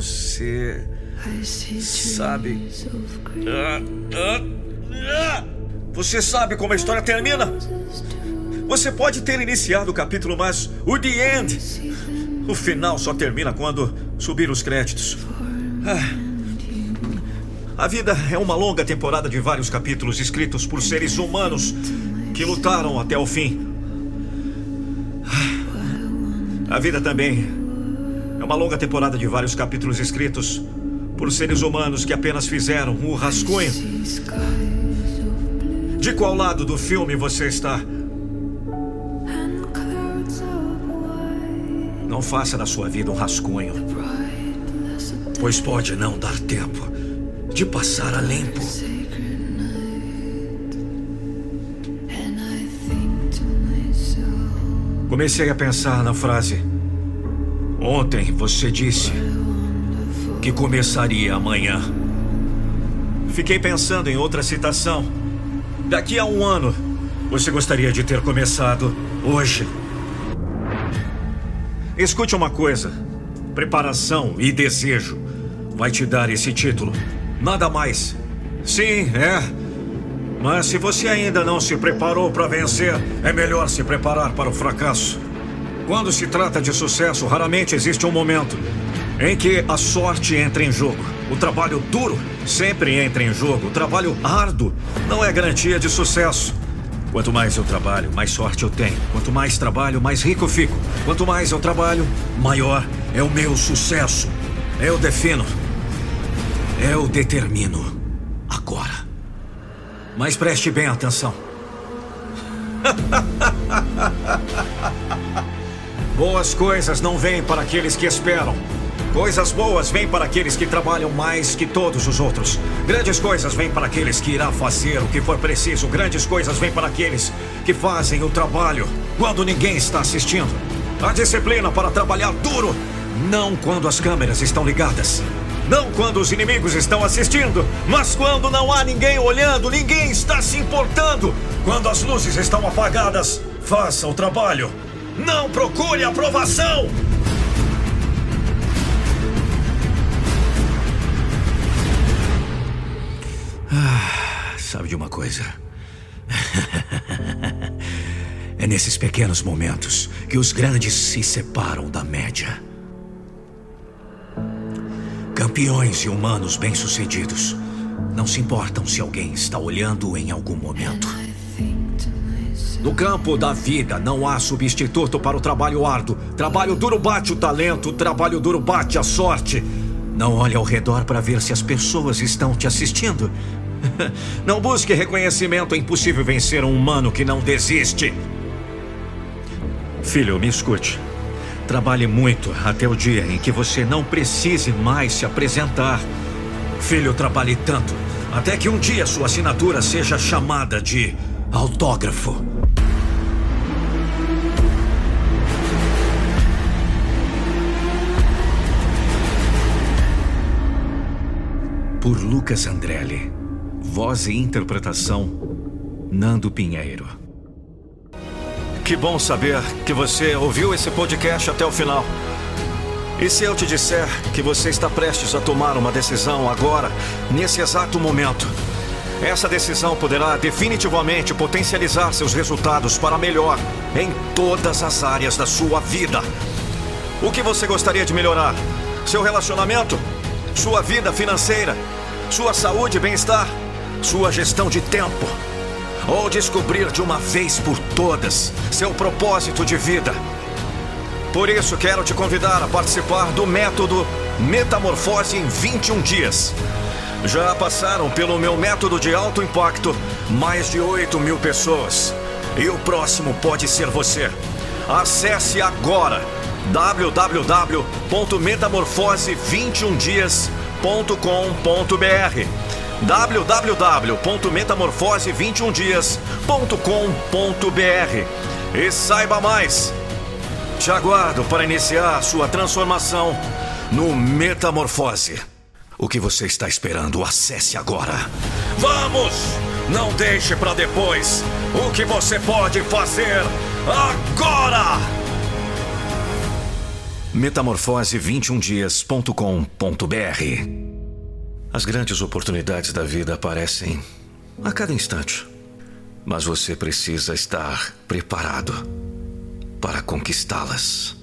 Você. Sabe. Ah, ah, ah! Você sabe como a história termina? Você pode ter iniciado o capítulo, mas o The End. O final só termina quando subir os créditos. A vida é uma longa temporada de vários capítulos escritos por seres humanos que lutaram até o fim. A vida também é uma longa temporada de vários capítulos escritos por seres humanos que apenas fizeram o rascunho. De qual lado do filme você está? Não faça da sua vida um rascunho, pois pode não dar tempo de passar a limpo. Comecei a pensar na frase. Ontem você disse que começaria amanhã. Fiquei pensando em outra citação. Daqui a um ano, você gostaria de ter começado hoje. Escute uma coisa: preparação e desejo vai te dar esse título. Nada mais. Sim, é. Mas se você ainda não se preparou para vencer, é melhor se preparar para o fracasso. Quando se trata de sucesso, raramente existe um momento em que a sorte entra em jogo. O trabalho duro sempre entra em jogo. O trabalho árduo não é garantia de sucesso. Quanto mais eu trabalho, mais sorte eu tenho. Quanto mais trabalho, mais rico eu fico. Quanto mais eu trabalho, maior é o meu sucesso. Eu defino eu determino. Agora. Mas preste bem atenção. Boas coisas não vêm para aqueles que esperam. Coisas boas vêm para aqueles que trabalham mais que todos os outros. Grandes coisas vêm para aqueles que irá fazer o que for preciso. Grandes coisas vêm para aqueles que fazem o trabalho quando ninguém está assistindo. A disciplina para trabalhar duro, não quando as câmeras estão ligadas. Não quando os inimigos estão assistindo, mas quando não há ninguém olhando, ninguém está se importando. Quando as luzes estão apagadas, faça o trabalho. Não procure aprovação. Ah, sabe de uma coisa? é nesses pequenos momentos que os grandes se separam da média. Campeões e humanos bem-sucedidos não se importam se alguém está olhando em algum momento. No campo da vida não há substituto para o trabalho árduo. Trabalho duro bate o talento, trabalho duro bate a sorte. Não olhe ao redor para ver se as pessoas estão te assistindo. Não busque reconhecimento, é impossível vencer um humano que não desiste. Filho, me escute. Trabalhe muito até o dia em que você não precise mais se apresentar. Filho, trabalhe tanto até que um dia sua assinatura seja chamada de autógrafo. Por Lucas Andrelli. Voz e interpretação: Nando Pinheiro. Que bom saber que você ouviu esse podcast até o final. E se eu te disser que você está prestes a tomar uma decisão agora, nesse exato momento? Essa decisão poderá definitivamente potencializar seus resultados para melhor em todas as áreas da sua vida. O que você gostaria de melhorar? Seu relacionamento? Sua vida financeira? Sua saúde e bem-estar? Sua gestão de tempo? ou descobrir de uma vez por todas seu propósito de vida. Por isso, quero te convidar a participar do método Metamorfose em 21 dias. Já passaram pelo meu método de alto impacto mais de 8 mil pessoas. E o próximo pode ser você. Acesse agora www.metamorfose21dias.com.br www.metamorfose21dias.com.br e saiba mais. Te aguardo para iniciar sua transformação no Metamorfose. O que você está esperando? Acesse agora. Vamos! Não deixe para depois o que você pode fazer agora! Metamorfose21dias.com.br As grandes oportunidades da vida aparecem a cada instante. Mas você precisa estar preparado para conquistá-las.